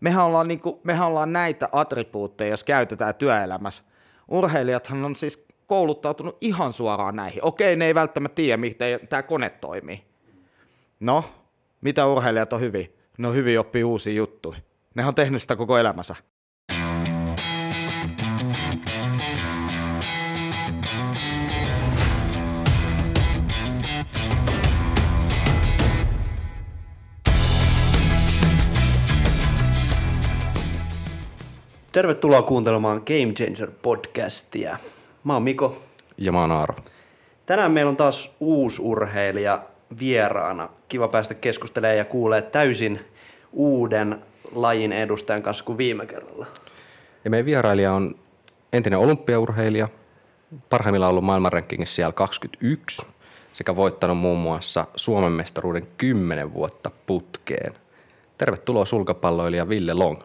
Mehän ollaan, niin kuin, mehän ollaan näitä attribuutteja, jos käytetään työelämässä. Urheilijathan on siis kouluttautunut ihan suoraan näihin. Okei, ne ei välttämättä tiedä, miten tämä kone toimii. No, mitä urheilijat on hyvin? Ne on hyvin oppii uusia juttuja. Ne on tehnyt sitä koko elämänsä. Tervetuloa kuuntelemaan Game Changer podcastia. Mä oon Miko. Ja mä oon Aaro. Tänään meillä on taas uusi urheilija vieraana. Kiva päästä keskustelemaan ja kuulee täysin uuden lajin edustajan kanssa kuin viime kerralla. Ja meidän vierailija on entinen olympiaurheilija, parhaimmillaan ollut maailmanrankingissa siellä 21, sekä voittanut muun muassa Suomen mestaruuden 10 vuotta putkeen. Tervetuloa sulkapalloilija Ville Long.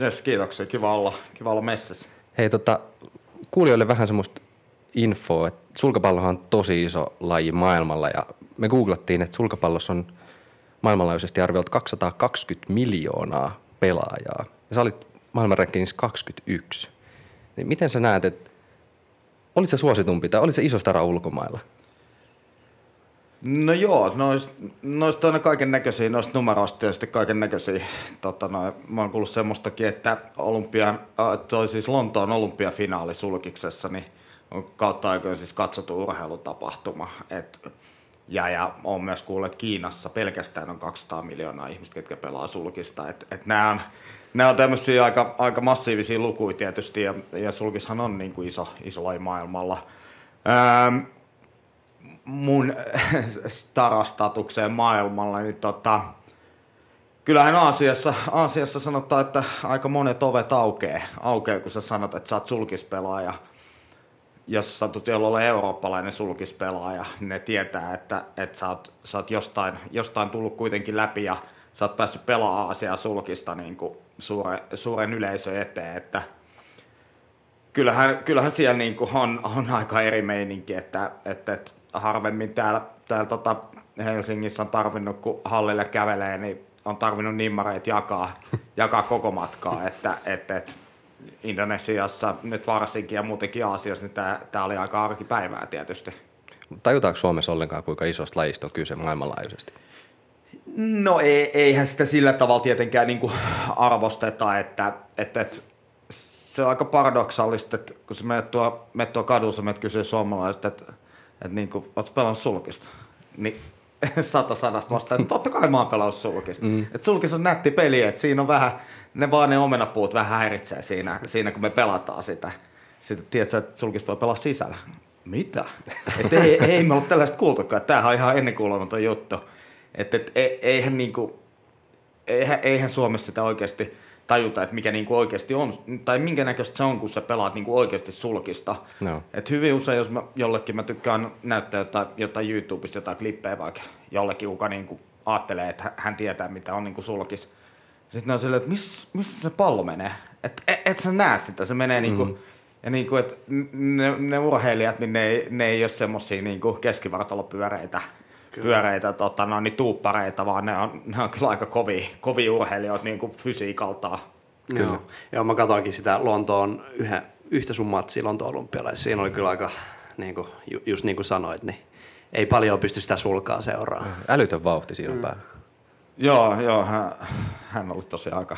Yes, kiitoksia. Kiva olla, kiva olla messissä. Hei, tota, kuulijoille vähän semmoista infoa, että sulkapallohan on tosi iso laji maailmalla ja me googlattiin, että sulkapallossa on maailmanlaajuisesti arviolta 220 miljoonaa pelaajaa. Ja sä olit maailmanrankingissa 21. Niin miten sä näet, että olit se suositumpi tai olit se iso stara ulkomailla? No joo, noista noist aina kaiken näköisiä, noista numeroista tietysti kaiken näköisiä. Tota, no, mä oon kuullut semmoistakin, että olympian, toi siis Lontoon olympiafinaali sulkiksessa, niin on kautta aikojen siis katsottu urheilutapahtuma. Et, ja, ja on myös kuullut, että Kiinassa pelkästään on 200 miljoonaa ihmistä, ketkä pelaa sulkista. Et, et nämä on, nämä on tämmöisiä aika, aika massiivisia lukuja tietysti, ja, ja sulkishan on niin kuin iso, iso laji maailmalla. Ähm, mun starastatukseen maailmalla, niin tota, kyllähän Aasiassa, Aasiassa sanotaan, että aika monet ovet aukeaa, aukeaa kun sä sanot, että sä oot sulkispelaaja. Jos satut jolla eurooppalainen sulkispelaaja, niin ne tietää, että, että sä, oot, sä oot jostain, jostain tullut kuitenkin läpi ja sä oot päässyt pelaamaan asiaa sulkista niin kuin suure, suuren yleisön eteen, että kyllähän, kyllähän siellä niin kuin on, on aika eri meininki, että, että, että harvemmin täällä, täällä tota Helsingissä on tarvinnut, kun hallille kävelee, niin on tarvinnut nimmareit jakaa, jakaa koko matkaa, että, että, että Indonesiassa nyt varsinkin ja muutenkin Aasiassa, niin tämä, tämä oli aika arkipäivää tietysti. Tajutaanko Suomessa ollenkaan, kuinka isosta lajista on kyse maailmanlaajuisesti? No ei, eihän sitä sillä tavalla tietenkään niin kuin arvosteta, että, että, että se on aika paradoksaalista, että kun sä menet tuo, menet tuo kadussa, menet kysyä suomalaiset, että, että niin kuin, ootko pelannut sulkista? Niin sata sadasta vastaan, että totta kai mä oon pelannut sulkista. Mm. Että sulkis on nätti peli, että siinä on vähän, ne vaan ne omenapuut vähän häiritsee siinä, siinä kun me pelataan sitä. Sitten tiedätkö, että sulkista voi pelaa sisällä. Mitä? Että ei, ei me ole tällaista kuultukaan, tämähän on ihan ennenkuulumaton juttu. Että et, eihän, niinku, eihän, eihän Suomessa sitä oikeasti tajuta, että mikä niinku oikeasti on, tai minkä näköistä se on, kun sä pelaat niinku oikeasti sulkista. No. Et hyvin usein, jos mä jollekin mä tykkään näyttää jotain, jotain YouTubesta jotain klippejä vaikka jollekin, kuka niinku ajattelee, että hän tietää, mitä on niinku sulkis. Sitten on silleen, että missä, missä se pallo menee? Et, et, et sä näe sitä, se menee niinku, mm. ja niinku, että ne, ne urheilijat, niin ne, ei, ne ei ole semmosia niinku keskivartalopyöreitä, pyöreitä tota, no, niin tuuppareita, vaan ne on, ne on kyllä aika kovia, kovia urheilijoita niin kuin fysiikaltaan. Kyllä. Joo. Joo, mä katsoinkin sitä Lontoon yhä, yhtä sun matsia Lontoon olympialaisissa. Siinä oli kyllä aika, niin kuin, ju, just niin kuin sanoit, niin ei paljon pysty sitä sulkaa seuraamaan. Älytön vauhti siinä mm. päällä. Joo, joo hän, hän oli tosi aika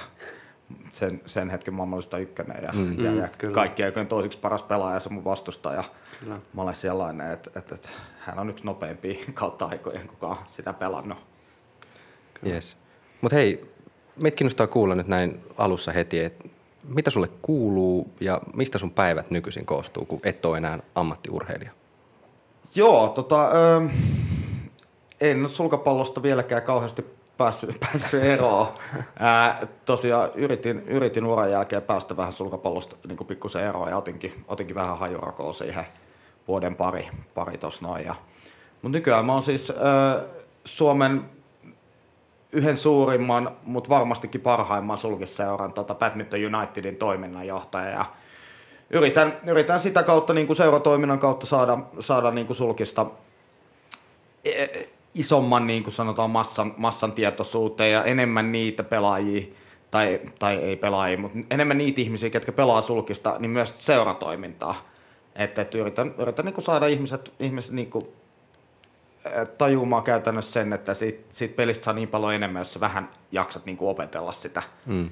sen, sen hetken maailmallista ykkönen ja, mm, ja, ja mm, kaikki aikojen toiseksi paras pelaaja se mun vastustaja. Kyllä. Mä olen sellainen, että, että, että hän on yksi nopeampi kautta aikojen, kuka on sitä pelannut. Yes. Mutta hei, meitä kiinnostaa kuulla nyt näin alussa heti, että mitä sulle kuuluu ja mistä sun päivät nykyisin koostuu, kun et ole enää ammattiurheilija? Joo, tota, ö, en ole sulkapallosta vieläkään kauheasti päässyt, päässyt eroon. Ää, tosiaan yritin, yritin uran jälkeen päästä vähän sulkapallosta niin pikkusen eroon ja otinkin, otinkin vähän hajurakoa siihen vuoden pari, pari tuossa noin. Ja, mutta nykyään mä oon siis ää, Suomen yhden suurimman, mutta varmastikin parhaimman sulkisseuran tota Badminton Unitedin toiminnanjohtaja ja yritän, yritän sitä kautta niin kuin seuratoiminnan kautta saada, saada niin kuin sulkista e, isomman niin kuin sanotaan massan, massan tietoisuuteen ja enemmän niitä pelaajia tai, tai ei pelaajia, mutta enemmän niitä ihmisiä, ketkä pelaa sulkista, niin myös seuratoimintaa. Että, että yritän, yritän niin kuin saada ihmiset, ihmiset niin kuin, tajumaan käytännössä sen, että siitä, siitä pelistä saa niin paljon enemmän, jos sä vähän jaksat niin kuin opetella sitä. Mm.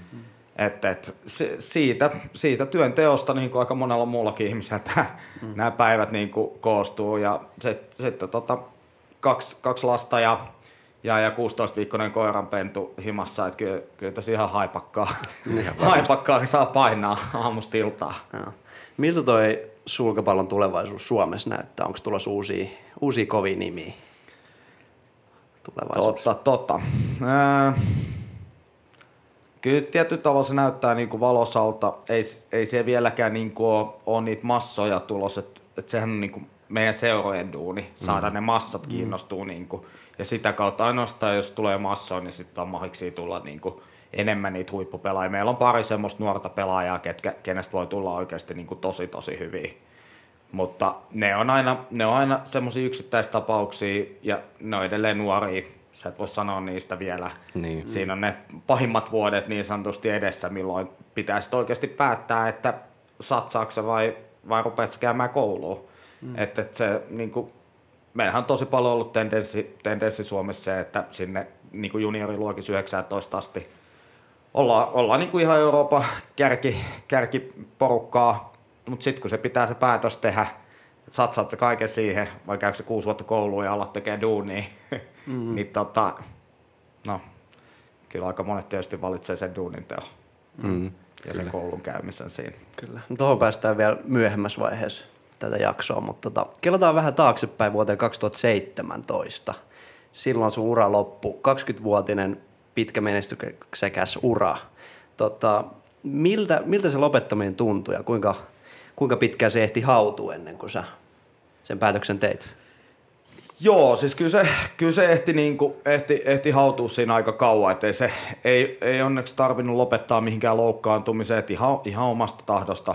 Että, että siitä, siitä työnteosta, niin kuin aika monella muullakin ihmisellä, mm. nämä päivät niin kuin koostuu. Ja sitten sit, tota, kaksi, kaksi lasta ja, ja, ja 16-viikkoinen koiranpentu himassa, että kyllä, kyllä tässä ihan haipakkaa, haipakkaa saa painaa aamusta iltaa. Miltä toi sulkapallon tulevaisuus Suomessa näyttää? Onko tulossa uusia, uusia kovia nimiä tulevaisuudessa? Totta, totta. Äh, kyllä tietyllä tavalla se näyttää niin kuin valosalta. Ei, ei se vieläkään niin kuin ole, ole niitä massoja tulos, että, että sehän on niin kuin meidän seurojen duuni, saada mm. ne massat kiinnostuu. Mm. Niin kuin, ja sitä kautta ainoastaan, jos tulee massoja, niin sitten on mahdollisia tulla niin kuin, enemmän niitä huippupelaajia. Meillä on pari semmoista nuorta pelaajaa, ketkä, kenestä voi tulla oikeasti niin kuin tosi tosi hyviä. Mutta ne on aina, ne on aina semmoisia yksittäistapauksia ja ne on edelleen nuoria. Sä et voi sanoa niistä vielä. Niin. Siinä on ne pahimmat vuodet niin sanotusti edessä, milloin pitäisi oikeasti päättää, että satsaaksa vai, vai rupeat käymään kouluun. Mm. Että, että se, niin kuin, meillähän on tosi paljon ollut tendenssi, tendenssi Suomessa että sinne niin kuin junioriluokissa 19 asti ollaan, ollaan niin kuin ihan Euroopan kärki, kärkiporukkaa, mutta sitten kun se pitää se päätös tehdä, että satsaat se kaiken siihen, vai käykö se kuusi vuotta kouluun ja alat tekee duunia, mm-hmm. niin tota, no, kyllä aika monet tietysti valitsee sen duunin teon. Mm, ja kyllä. sen koulun käymisen siinä. Kyllä. No, tuohon päästään vielä myöhemmässä vaiheessa tätä jaksoa, mutta tota, kelataan vähän taaksepäin vuoteen 2017. Silloin sun ura loppu, 20-vuotinen pitkä menestyksekäs ura. Tota, miltä, miltä se lopettaminen tuntui ja kuinka, kuinka pitkään se ehti hautua ennen kuin sä sen päätöksen teit? Joo, siis kyllä se, kyllä se ehti, niin kuin, ehti, ehti hautua siinä aika kauan, että ei, se, ei, ei onneksi tarvinnut lopettaa mihinkään loukkaantumiseen, että ihan, ihan omasta tahdosta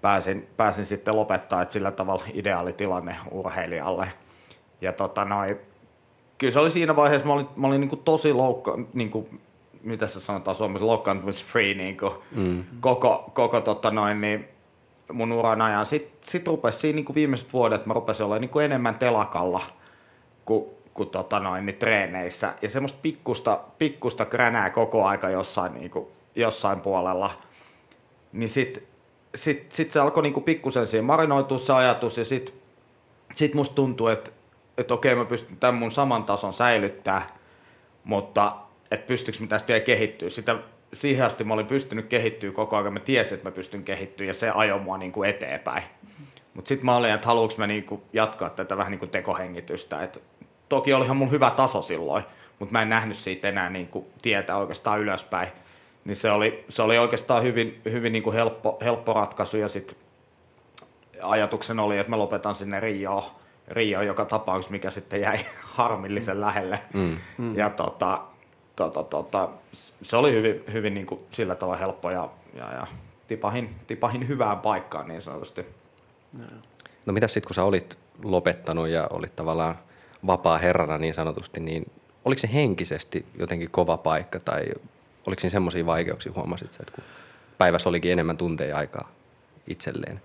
pääsin, pääsin sitten lopettaa, että sillä tavalla ideaali tilanne urheilijalle. Ja tota noin, kyllä se oli siinä vaiheessa, mä olin, mä olin niin kuin tosi loukka, niin kuin, mitä se sanotaan suomessa, loukkaantumis free niin kuin, mm. koko, koko tota noin, niin mun uran ajan. Sitten sit rupesi siinä niin kuin viimeiset vuodet, mä rupesin olla niin kuin enemmän telakalla kuin, kuin tota noin, niin treeneissä. Ja semmoista pikkusta, pikkusta kränää koko aika jossain, niin kuin, jossain puolella. Niin sitten sit, sit se alkoi niinku pikkusen siihen marinoitua se ajatus ja sitten sit musta tuntuu, että et okei mä pystyn tämän mun saman tason säilyttää, mutta että pystyykö mä tästä vielä kehittyä. Sitä, siihen asti mä olin pystynyt kehittyä koko ajan, mä tiesin, että mä pystyn kehittyä ja se ajoi mua niinku eteenpäin. Mutta sitten mä olin, että haluanko mä niinku jatkaa tätä vähän niinku tekohengitystä. Et toki olihan mun hyvä taso silloin, mutta mä en nähnyt siitä enää niinku tietä oikeastaan ylöspäin niin se oli, se oli oikeastaan hyvin, hyvin niin kuin helppo, helppo ratkaisu ja sitten ajatuksen oli, että mä lopetan sinne Rioon, Rio joka tapauksessa, mikä sitten jäi harmillisen lähelle. Mm. Mm. Ja tota, tota, tota, se oli hyvin, hyvin niin kuin sillä tavalla helppo ja, ja, ja tipahin, tipahin hyvään paikkaan niin sanotusti. No mitä sitten, kun sä olit lopettanut ja olit tavallaan vapaa herrana niin sanotusti, niin oliko se henkisesti jotenkin kova paikka tai oliko siinä semmoisia vaikeuksia, huomasit että kun päivässä olikin enemmän tunteja aikaa itselleen?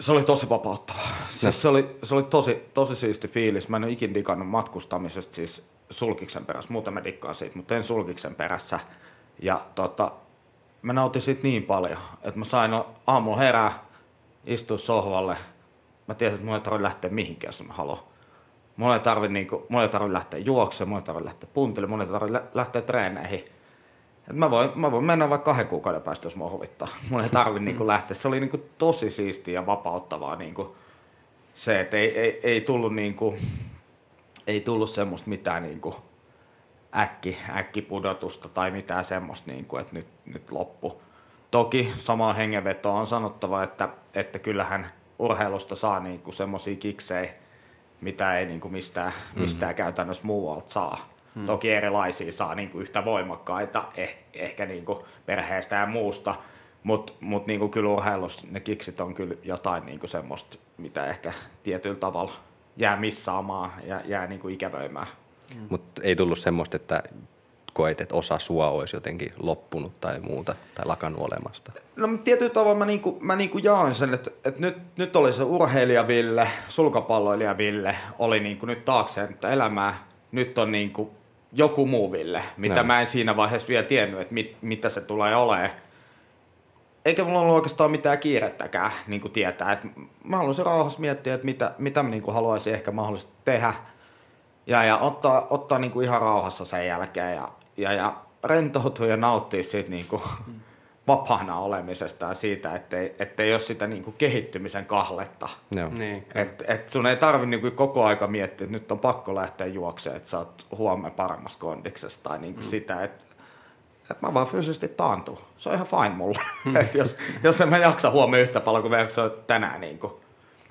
Se oli tosi vapauttava. Siis no. se, oli, se oli tosi, tosi siisti fiilis. Mä en ole ikin digannut matkustamisesta siis sulkiksen perässä. Muuten mä dikkaan siitä, mutta en sulkiksen perässä. Ja tota, mä nautin siitä niin paljon, että mä sain aamulla herää, istua sohvalle. Mä tiesin, että mulla ei tarvitse lähteä mihinkään, jos mä haluan. Mulla ei tarvitse, niin tarvitse lähteä juoksemaan, mulla ei tarvitse lähteä puntille, mulla ei tarvitse lähteä treeneihin. Et mä, voin, mä voin mennä vaikka kahden kuukauden päästä, jos mua huvittaa. Mun ei tarvi mm. niinku lähteä. Se oli niinku tosi siistiä ja vapauttavaa niinku se, että ei, ei, ei, tullut niinku, ei tullut semmoista mitään niinku äkki, äkkipudotusta tai mitään semmoista, niinku, että nyt, nyt loppu. Toki sama hengenveto on sanottava, että, että kyllähän urheilusta saa niinku semmoisia kiksejä, mitä ei niinku mistään, mistään mm. käytännössä muualta saa. Hmm. Toki erilaisia saa niin kuin yhtä voimakkaita, eh, ehkä niin kuin perheestä ja muusta, mutta mut niin kuin kyllä urheilussa ne kiksit on kyllä jotain niin kuin semmoista, mitä ehkä tietyllä tavalla jää missaamaan ja jää niin kuin ikävöimään. Hmm. Mutta ei tullut semmoista, että koet, että osa sua olisi jotenkin loppunut tai muuta, tai lakannut olemasta? No tietyllä tavalla mä, niinku, mä niinku jaoin sen, että, että nyt, nyt oli se urheilija Ville, sulkapalloilija Ville, oli niinku nyt taakse että elämää. Nyt on niinku joku muu Ville, mitä no. mä en siinä vaiheessa vielä tiennyt, että mit, mitä se tulee olemaan. Eikä mulla ollut oikeastaan mitään kiirettäkään niin kuin tietää. Et mä haluaisin rauhassa miettiä, että mitä, mitä mä niin kuin haluaisin ehkä mahdollisesti tehdä. Ja, ja ottaa, ottaa niin kuin ihan rauhassa sen jälkeen ja, ja, ja rentoutua ja nauttia siitä niin kuin mm. Vapaana olemisesta ja siitä, ettei, ettei ole sitä niin kuin kehittymisen kahletta. Joo. Niin, et, et sun ei tarvi niin kuin koko aika miettiä, että nyt on pakko lähteä juoksemaan, että sä oot huomenna paremmassa kondiksessa tai niin kuin mm. sitä, että että mä vaan fyysisesti taantun. Se on ihan fine mulle. Mm. että jos, jos en mä jaksa huomenna yhtä paljon kuin mä jaksan tänään. Niin kuin.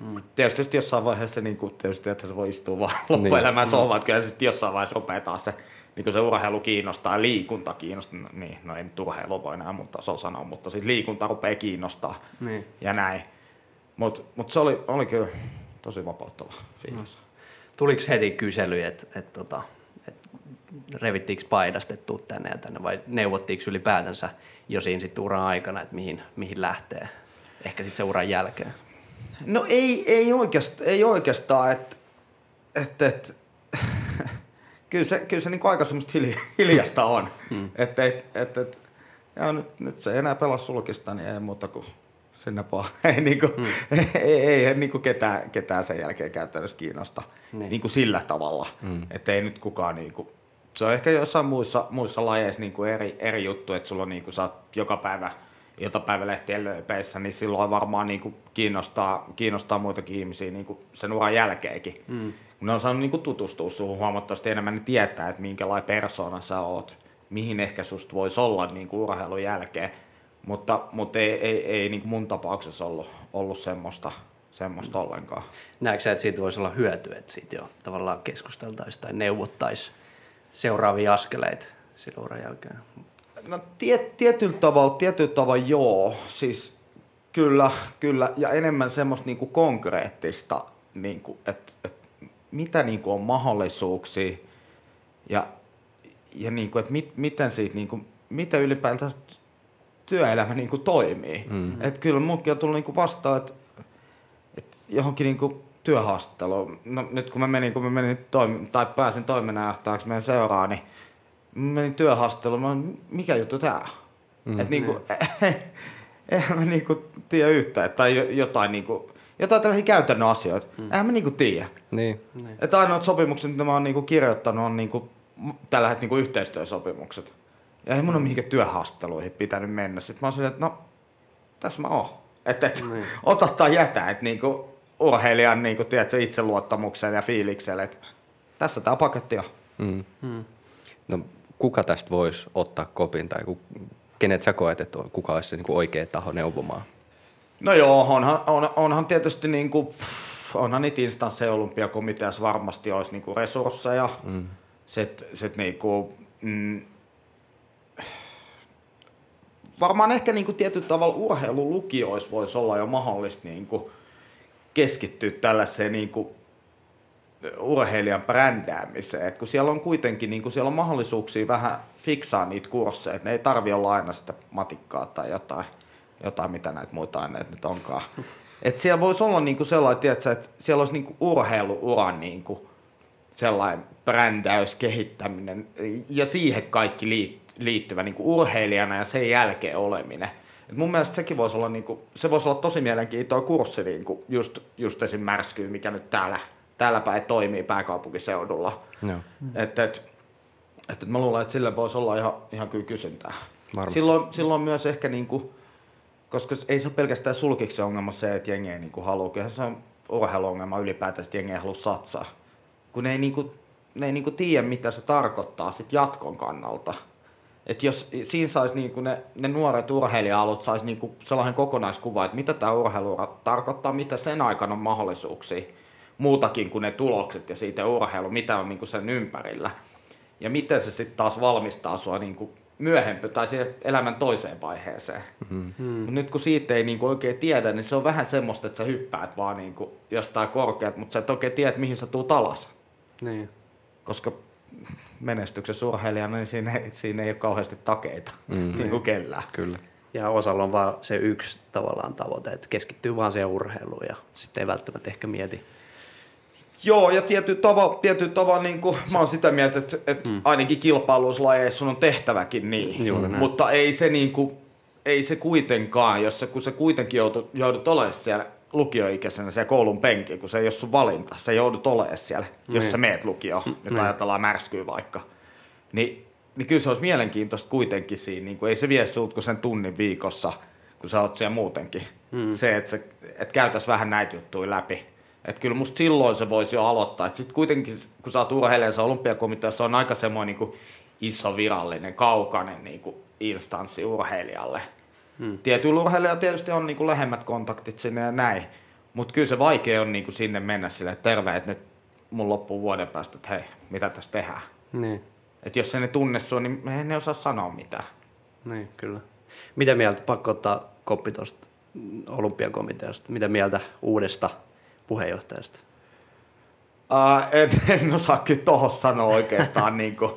Mm. Tietysti jossain vaiheessa niin kuin, tietysti, että se voi istua vaan loppuelämään niin. sohvaan, että kyllä sitten jossain vaiheessa rupeaa taas se, niin kuin se urheilu kiinnostaa ja liikunta kiinnostaa. No, niin, no ei nyt urheilu voi enää mutta tasolla sanoa, mutta sitten liikunta rupeaa kiinnostaa niin. ja näin. Mutta mut se oli, oli kyllä tosi vapauttava fiilis. Mm. Tuliko heti kysely, että et, tota, et revittiinkö paidasta, että tänne ja tänne, vai neuvottiinko ylipäätänsä jo siinä sitten uran aikana, että mihin, mihin lähtee, ehkä sitten se uran jälkeen? No ei, ei, oikeastaan, ei oikeastaan, että et, et, kyllä se, kyllä se niin aika semmoista hiljasta on. Hmm. Että et, et, et, ja nyt, nyt se ei enää pelaa sulkista, niin ei muuta kuin sinne vaan. ei, niin kuin, hmm. ei, ei, ei niin kuin ketään, ketään sen jälkeen käytännössä kiinnosta niin. Niin kuin sillä tavalla. Hmm. Että ei nyt kukaan niin kuin, se on ehkä jossain muissa, muissa lajeissa niin kuin eri, eri juttu, että sulla on niin kuin, sä joka päivä iltapäivälehtien lööpeissä, niin silloin varmaan niin kuin kiinnostaa, kiinnostaa muitakin ihmisiä niin kuin sen uran jälkeenkin. Mm. Kun ne on saanut niin kuin tutustua suhun huomattavasti enemmän, niin tietää, että minkälainen persona sä oot, mihin ehkä susta voisi olla niin kuin urheilun jälkeen. Mutta, mutta ei, ei, ei niin kuin mun tapauksessa ollut, ollut semmoista, semmoista mm. ollenkaan. Näetkö sä, että siitä voisi olla hyötyä, että siitä jo tavallaan keskusteltaisiin tai neuvottaisiin seuraavia askeleita silloin uran jälkeen? No tiet, tietyllä tavalla, tietyllä tavalla joo. Siis kyllä, kyllä. Ja enemmän semmoista niinku konkreettista, niinku, että et, mitä niinku on mahdollisuuksia ja, ja niinku, että mit, miten siitä, niinku, miten ylipäätään työelämä niinku toimii. Mm. Et kyllä munkin on tullut niinku vastaan, että et johonkin niinku työhaastatteluun. No, nyt kun mä menin, kun mä menin toim- tai pääsin toiminnanjohtajaksi meidän seuraan, niin menin työhaastatteluun, mikä juttu tää on? Mm. Että niinku, eihän mä niinku tiedä yhtään, tai jotain niinku, jotain tällaisia käytännön asioita. Mm. Eihän mä niinku tiedä. Niin. niin. Että ainoat sopimukset, mitä mä oon niinku kirjoittanut, on niinku, tällä hetkellä niinku yhteistyösopimukset. Ja ei mun ole mihinkään työhaastatteluihin pitänyt mennä. Sitten mä oon silleen, että no, tässä mä oon. Että et, niin. ota tai jätä, että niinku, urheilijan niinku, tiedätkö, itseluottamukseen ja fiilikselle, että tässä tää paketti on. Mm. Mm. No, kuka tästä voisi ottaa kopin tai kenet sä koet, että kuka olisi se niin kuin oikea taho neuvomaan? No joo, onhan, on, onhan tietysti niin kuin, onhan niitä instansseja olympiakomiteassa varmasti olisi niin kuin resursseja. Mm. Sitten sit niin kuin, mm, varmaan ehkä niin kuin tietyllä tavalla urheilulukioissa voisi olla jo mahdollista niin kuin keskittyä tällaiseen niin kuin urheilijan brändäämiseen, että kun siellä on kuitenkin niin kun siellä on mahdollisuuksia vähän fiksaa niitä kursseja, että ne ei tarvi olla aina sitä matikkaa tai jotain, jotain mitä näitä muita aineita nyt onkaan. Et siellä voisi olla niinku sellainen, tiedätkö, että siellä olisi niinku urheiluuran niinku sellainen brändäys, kehittäminen ja siihen kaikki liittyvä niinku urheilijana ja sen jälkeen oleminen. Et mun mielestä sekin voisi olla, niinku, se voisi olla tosi mielenkiintoinen kurssi niinku just, just esim. märskyy, mikä nyt täällä täällä päin toimii pääkaupunkiseudulla. Joo. Että et, et, et mä luulen, että sille voisi olla ihan, ihan kyllä kysyntää. Silloin, silloin myös ehkä, niinku, koska ei se ole pelkästään sulkiksi ongelma se, että jengi ei niinku halua. Kyllä se on urheiluongelma ylipäätään, että jengi ei halua satsaa. Kun ei, niinku, ne ei niinku tiedä, mitä se tarkoittaa sit jatkon kannalta. Et jos siinä saisi niinku ne, ne nuoret urheilija-alut saisi niinku sellainen kokonaiskuva, että mitä tämä urheilu tarkoittaa, mitä sen aikana on mahdollisuuksia muutakin kuin ne tulokset ja siitä urheilu, mitä on niin kuin sen ympärillä. Ja miten se sitten taas valmistaa sua niin kuin myöhempi tai siihen elämän toiseen vaiheeseen. Mm-hmm. Mut nyt kun siitä ei niin kuin oikein tiedä, niin se on vähän semmoista, että sä hyppäät vaan niin kuin jostain korkeat, mutta sä et oikein tiedä, mihin sä tuut alas. Niin. Koska menestyksen urheilijana, niin siinä ei, siinä ei ole kauheasti takeita, mm. niin kuin kellään. Kyllä. Ja osalla on vaan se yksi tavallaan tavoite, että keskittyy vaan siihen urheiluun ja sitten ei välttämättä ehkä mieti. Joo, ja tietyllä tavalla, tietyllä tavalla niin kuin, mä oon sitä mieltä, että, että mm. ainakin kilpailuuslajeissa sun on tehtäväkin niin, Juuri näin. mutta ei se, niin kuin, ei se kuitenkaan, jos se, kun se kuitenkin joudut, joudut olemaan siellä lukioikäisenä siellä koulun penkillä, kun se ei ole sun valinta, sä joudut olemaan siellä, jos sä meet lukioon, nyt Niin. ajatellaan märskyä vaikka, niin, niin kyllä se olisi mielenkiintoista kuitenkin siinä, niin kuin, ei se vie sut kuin sen tunnin viikossa, kun sä oot siellä muutenkin. Mm. Se, että, että käytäisiin vähän näitä juttuja läpi. Että kyllä musta silloin se voisi jo aloittaa. Että sitten kuitenkin, kun sä oot urheilijassa olympiakomiteassa, on aika semmoinen niin kuin iso virallinen, kaukainen niin kuin instanssi urheilijalle. Hmm. Tietyillä urheilijoilla tietysti on niin kuin lähemmät kontaktit sinne ja näin. Mutta kyllä se vaikea on niin kuin sinne mennä silleen, että terve, että nyt mun loppuu vuoden päästä, että hei, mitä tässä tehdään. Niin, Että jos ei ne tunne sua, niin eihän ne osaa sanoa mitään. niin kyllä. Mitä mieltä, pakko ottaa koppi tuosta olympiakomiteasta, mitä mieltä uudesta puheenjohtajasta? Uh, en, en osaa kyllä tohon sanoa oikeastaan, niin kuin,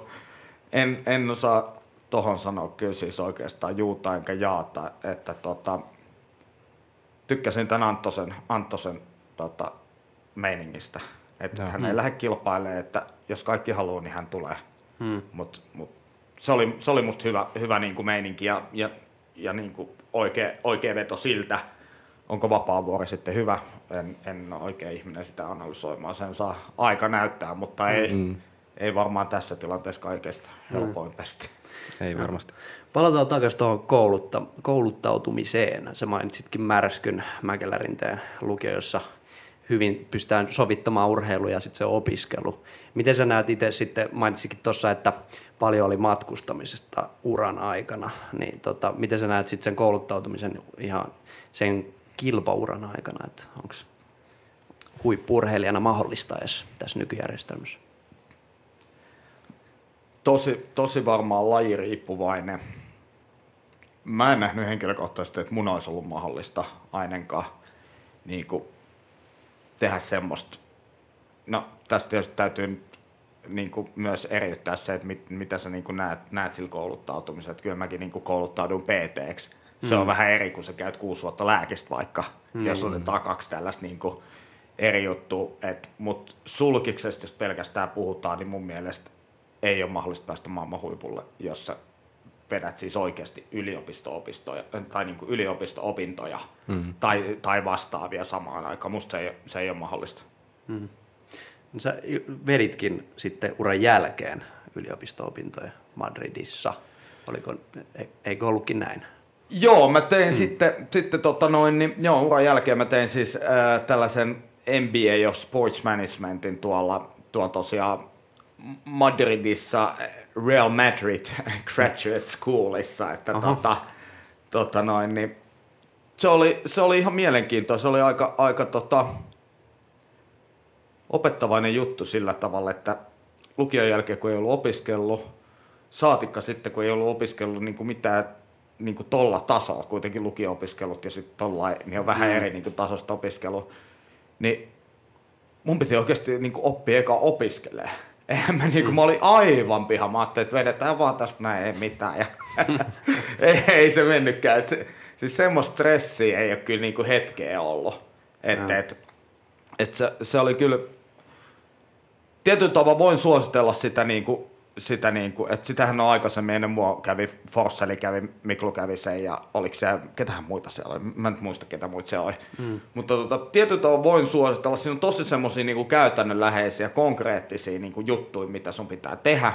en, en osaa tohon sanoa kyllä siis oikeastaan juuta enkä jaata, että tota, tykkäsin tämän Anttosen, Anttosen tota, meiningistä, että Joo. hän ei lähde kilpailemaan, että jos kaikki haluaa, niin hän tulee. Hmm. Mut, mut, se, oli, se oli musta hyvä, hyvä niin kuin meininki ja, ja, ja niin kuin oikea, oikea veto siltä. Onko vapaa-vuori sitten hyvä? En, en ole oikea ihminen sitä analysoimaan, sen saa aika näyttää, mutta ei, Mm. ei varmaan tässä tilanteessa kaikesta helpoin pestä. Ei varmasti. Palataan takaisin tuohon koulutta, kouluttautumiseen. Sä mainitsitkin Märskyn Mäkelärinteen lukio, jossa hyvin pystytään sovittamaan urheilu ja sitten se opiskelu. Miten sä näet itse sitten, mainitsikin tuossa, että paljon oli matkustamisesta uran aikana, niin tota, miten sä näet sitten sen kouluttautumisen ihan sen kilpauran aikana, että onko huippurheilijana mahdollista edes tässä nykyjärjestelmässä? Tosi, tosi varmaan lajiriippuvainen. Mä en nähnyt henkilökohtaisesti, että mun olisi ollut mahdollista ainakaan niin tehdä semmoista. No, tästä tietysti täytyy niin kuin, myös eriyttää se, että mit, mitä sä niin kuin näet, näet sillä kouluttautumisella. Että kyllä mäkin niin kuin, kouluttaudun pt Se on vähän eri, kun sä käyt kuusi vuotta lääkistä vaikka, mm. jos otetaan kaksi tällaista niin kuin, eri juttu. Mutta sulkiksesta, jos pelkästään puhutaan, niin mun mielestä ei ole mahdollista päästä maailman huipulle, jos sä vedät siis oikeasti yliopisto-opistoja, tai niin kuin yliopisto-opintoja mm. tai, tai vastaavia samaan aikaan. Musta se ei, se ei ole mahdollista. Sä veritkin sitten uran jälkeen yliopisto-opintoja Madridissa. Oliko, e- eikö ollutkin näin? Joo, mä tein mm. sitten, sitten tota noin, niin, joo, uran jälkeen mä tein siis äh, tällaisen MBA of Sports Managementin tuolla, tuolla tosiaan Madridissa Real Madrid Graduate Schoolissa, että Aha. tota, tota noin, niin se oli, se oli ihan mielenkiintoista, se oli aika, aika tota, opettavainen juttu sillä tavalla, että lukion jälkeen kun ei ollut opiskellut, saatikka sitten kun ei ollut opiskellut niin kuin mitään niin kuin tolla tasolla, kuitenkin lukio-opiskelut ja sitten tolla, niin on vähän eri niin kuin tasosta opiskelu, niin mun piti oikeasti niin kuin oppia eka opiskelee. Eihän mä, niin kuin, mä olin aivan piha, mä ajattelin, että vedetään vaan tästä näin, ei mitään. Ja ei, ei, se mennytkään. Et se, siis semmoista stressiä ei ole kyllä niin kuin hetkeä ollut. Että et, et se, se oli kyllä, tietyllä tavalla voin suositella sitä, niin kuin, sitä niin kuin, että sitähän on aikaisemmin ennen mua kävi, Forsseli kävi, Miklu kävi sen ja oliko se, ketähän muita siellä oli, mä en muista ketä muita siellä oli. Mm. Mutta tota, tietyllä tavalla voin suositella, siinä on tosi semmoisia niin kuin käytännönläheisiä, konkreettisia niin kuin juttuja, mitä sun pitää tehdä.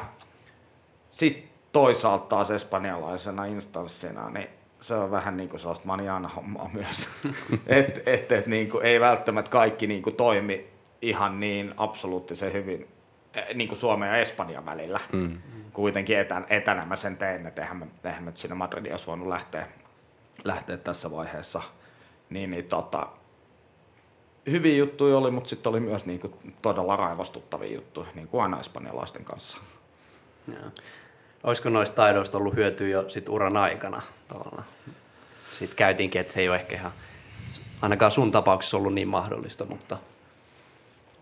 Sitten toisaalta taas espanjalaisena instanssina, niin se on vähän niin kuin sellaista maniana hommaa myös. että et, et, niin kuin, ei välttämätttä kaikki niin kuin toimi ihan niin absoluuttisen hyvin niin kuin Suomen ja Espanjan välillä. Mm. Kuitenkin etän, etänä mä sen tein, että eihän mä, eihän mä nyt sinne Madridiin olisi voinut lähteä, lähteä tässä vaiheessa. Niin, niin tota, hyviä juttuja oli, mutta sitten oli myös niin kuin todella raivostuttavia juttuja, niin kuin aina espanjalaisten kanssa. Joo. Olisiko noista taidoista ollut hyötyä jo sit uran aikana tavallaan? Sitten käytiinkin, että se ei ole ehkä ihan, ainakaan sun tapauksessa ollut niin mahdollista, mutta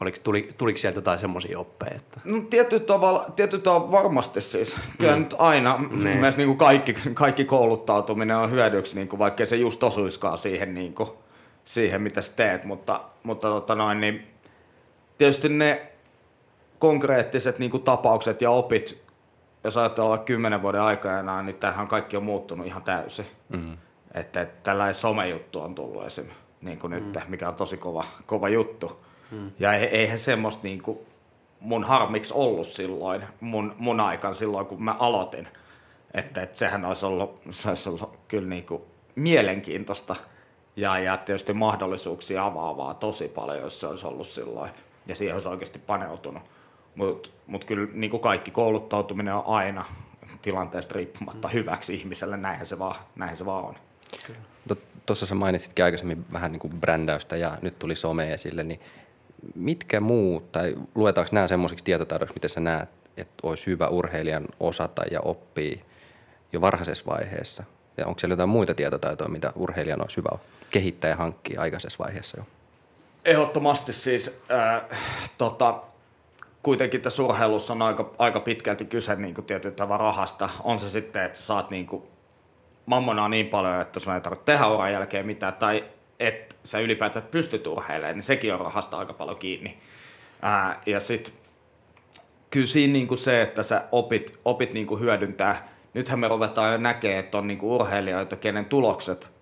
Oliko, tuli, tuliko sieltä jotain semmoisia oppeja? Että... No tietyllä tavalla, tietyllä tavalla varmasti siis. Kyllä mm. nyt aina, Niin. niin. mielestä niin kuin kaikki, kaikki kouluttautuminen on hyödyksi, niin kuin, vaikkei se just osuiskaan siihen, niin kuin, siihen mitä sä teet, mutta, mutta tota noin, niin tietysti ne konkreettiset niin kuin tapaukset ja opit, jos ajatellaan kymmenen vuoden aikana, niin tämähän kaikki on muuttunut ihan täysin. Mm. Että, että tällainen somejuttu on tullut esim. Niin kuin nyt, mikä on tosi kova, kova juttu. Mm. Ja ei- eihän semmoista niin kuin mun harmiksi ollut silloin, mun, mun aikan silloin, kun mä aloitin. Että, että sehän olisi ollut, se olisi ollut kyllä niin kuin mielenkiintoista ja, ja tietysti mahdollisuuksia avaavaa tosi paljon, jos se olisi ollut silloin. Ja siihen olisi oikeasti paneutunut. Mutta mut kyllä niin kuin kaikki kouluttautuminen on aina tilanteesta riippumatta hyväksi ihmiselle, näinhän se vaan, näinhän se vaan on. Tuossa sä mainitsitkin aikaisemmin vähän niin kuin brändäystä ja nyt tuli some esille, niin mitkä muut, tai luetaanko nämä semmoisiksi tietotaidoiksi, mitä sä näet, että olisi hyvä urheilijan osata ja oppia jo varhaisessa vaiheessa? Ja onko siellä jotain muita tietotaitoja, mitä urheilijan olisi hyvä kehittää ja hankkia aikaisessa vaiheessa jo? Ehdottomasti siis äh, tota, kuitenkin tässä urheilussa on aika, aika pitkälti kyse niin kuin rahasta. On se sitten, että sä saat niin kuin mammonaa niin paljon, että sun ei tarvitse tehdä uran jälkeen mitään, tai että sä ylipäätään pystyt urheilemaan, niin sekin on rahasta aika paljon kiinni. Ää, ja sitten kyllä siinä niinku se, että sä opit, opit niinku hyödyntää. Nythän me ruvetaan jo näkemään, että on niinku urheilijoita, kenen tulokset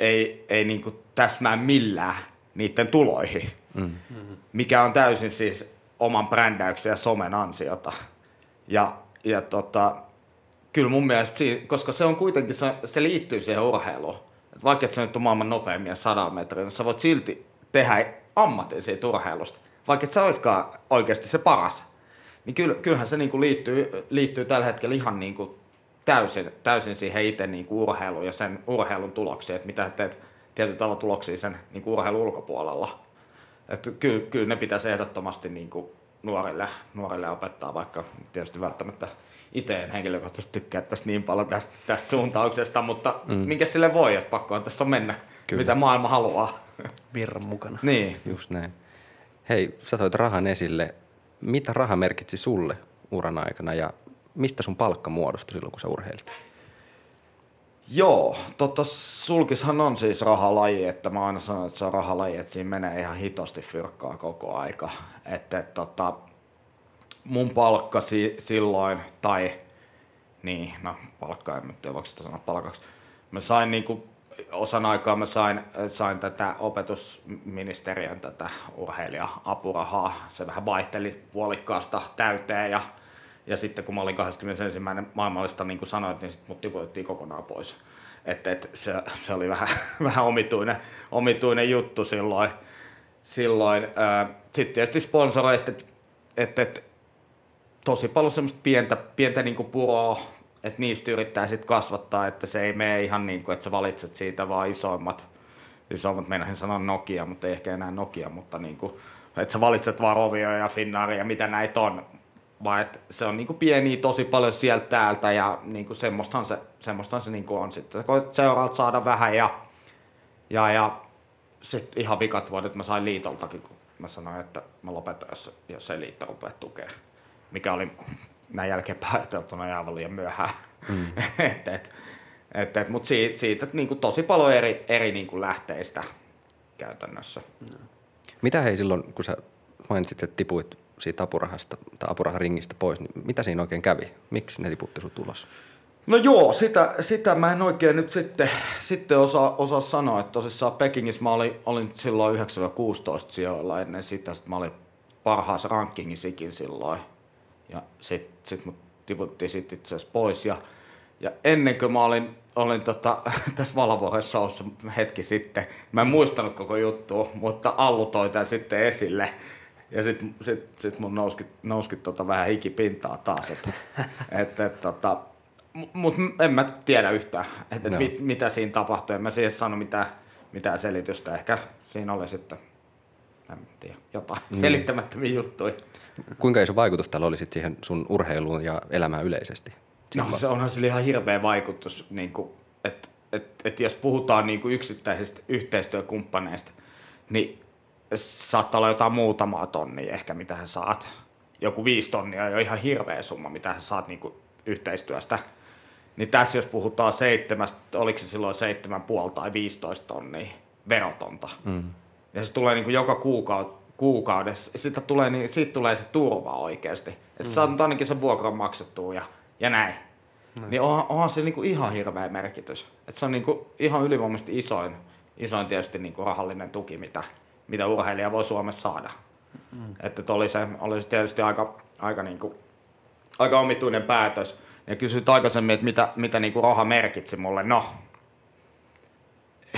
ei, ei niinku täsmää millään niiden tuloihin. Mm. Mikä on täysin siis oman brändäyksen ja somen ansiota. Ja, ja tota, kyllä mun mielestä, koska se on kuitenkin, se, se liittyy siihen urheiluun. Vaikka et sä nyt on maailman nopein mies 100 metriä, niin sä voit silti tehdä ammatin siitä urheilusta. Vaikka et sä oiskaan oikeasti se paras. Niin kyllä, kyllähän se niinku liittyy, liittyy tällä hetkellä ihan niinku täysin, täysin siihen itse niinku urheiluun ja sen urheilun tuloksiin, että mitä teet tietyllä tavalla tuloksia sen niinku urheilun ulkopuolella. Että kyllä, kyllä ne pitäisi ehdottomasti niinku nuorille, nuorille opettaa, vaikka tietysti välttämättä itse en henkilökohtaisesti tykkää tästä niin paljon tästä, tästä suuntauksesta, mutta mm. minkä sille voi, että pakkohan tässä on mennä, Kyllä. kyllä. mitä maailma haluaa. Virran mukana. niin. Just näin. Hei, sä toit rahan esille. Mitä raha merkitsi sulle uran aikana ja mistä sun palkka muodostui silloin, kun sä urheilit? Joo, tota sulkishan on siis rahalaji, että mä aina sanon, että se on rahalaji, että siinä menee ihan hitosti fyrkkaa koko aika. Että et, tota, mun palkka si- silloin, tai niin, no palkka en nyt voiko sitä sanoa palkaksi. Mä sain niinku, osan aikaa mä sain, sain tätä opetusministeriön tätä urheilija-apurahaa. Se vähän vaihteli puolikkaasta täyteen ja ja sitten kun mä olin 21. maailmallista, niin kuin sanoit, niin sitten mut tiputettiin kokonaan pois. Että et se, se, oli vähän, vähän omituinen, omituinen juttu silloin. silloin. Sitten tietysti sponsoreista, että et, et, tosi paljon semmoista pientä, pientä niin puroa, että niistä yrittää sitten kasvattaa, että se ei mene ihan niin kuin, että sä valitset siitä vaan isoimmat, isoimmat meinasin sanoa Nokia, mutta ei ehkä enää Nokia, mutta niin kuin, että sä valitset vaan Rovio ja Finnaaria ja mitä näitä on, vaan että se on niinku pieniä tosi paljon sieltä täältä ja niinku semmoistahan se, semmoistahan se niinku on sitten. Koet seuraalta saada vähän ja, ja, ja sitten ihan vikat vuodet mä sain liitoltakin, kun mä sanoin, että mä lopetan, jos, jos ei liitto rupea tukea. Mikä oli näin jälkeenpäin ajateltuna aivan liian myöhään. Mm. et, et, et, et, Mutta siitä, siitä että niinku tosi paljon eri, eri niinku lähteistä käytännössä. Mitä hei silloin, kun sä mainitsit, että tipuit siitä apurahasta tai apuraharingistä pois, niin mitä siinä oikein kävi? Miksi ne tiputti sut ulos? No joo, sitä, sitä mä en oikein nyt sitten, sitten osaa, osaa sanoa, että tosissaan Pekingissä mä olin, olin silloin 9-16 sijoilla ennen sitä, sitten mä olin parhaassa rankingissakin silloin. Ja sitten sit mut tiputtiin sit itse asiassa pois. Ja, ja ennen kuin mä olin, olin tota, tässä Valavuoren showssa hetki sitten, mä en muistanut koko juttua, mutta Allu toi tän sitten esille. Ja sitten sit, sit mun nouski, nouski tota vähän hikipintaa taas, että et, et, tota, mutta en mä tiedä yhtään, että et Joo. mit, mitä siinä tapahtui. En mä siihen sano mitään, mitään selitystä. Ehkä siinä oli sitten, en tiedä, jotain Niin. selittämättömiä juttuja. Kuinka iso vaikutus tällä oli sit siihen sun urheiluun ja elämään yleisesti? No se onhan sillä ihan hirveä vaikutus, niin että et, et jos puhutaan niin kuin yksittäisistä yhteistyökumppaneista, niin saattaa olla jotain muutamaa tonnia ehkä, mitä sä saat. Joku viisi tonnia on jo ihan hirveä summa, mitä sä saat niin kuin yhteistyöstä. Niin tässä jos puhutaan seitsemästä, oliko se silloin seitsemän puoli tai 15 tonnia verotonta. Mm. Ja se tulee niin kuin joka kuukaud- kuukaudessa. Siitä tulee, niin, siitä tulee se turva oikeasti. Että mm. saat nyt ainakin sen vuokran maksettua ja, ja näin. Mm. Niin onhan, onhan se niin kuin ihan hirveä merkitys. Että se on niin kuin ihan ylivoimaisesti isoin, isoin tietysti niin kuin rahallinen tuki, mitä, mitä urheilija voi Suomessa saada. Mm. Että oli se, oli se tietysti aika, aika, niin kuin, aika omituinen päätös. Ja kysyit aikaisemmin, että mitä, mitä niin kuin raha merkitsi mulle. No,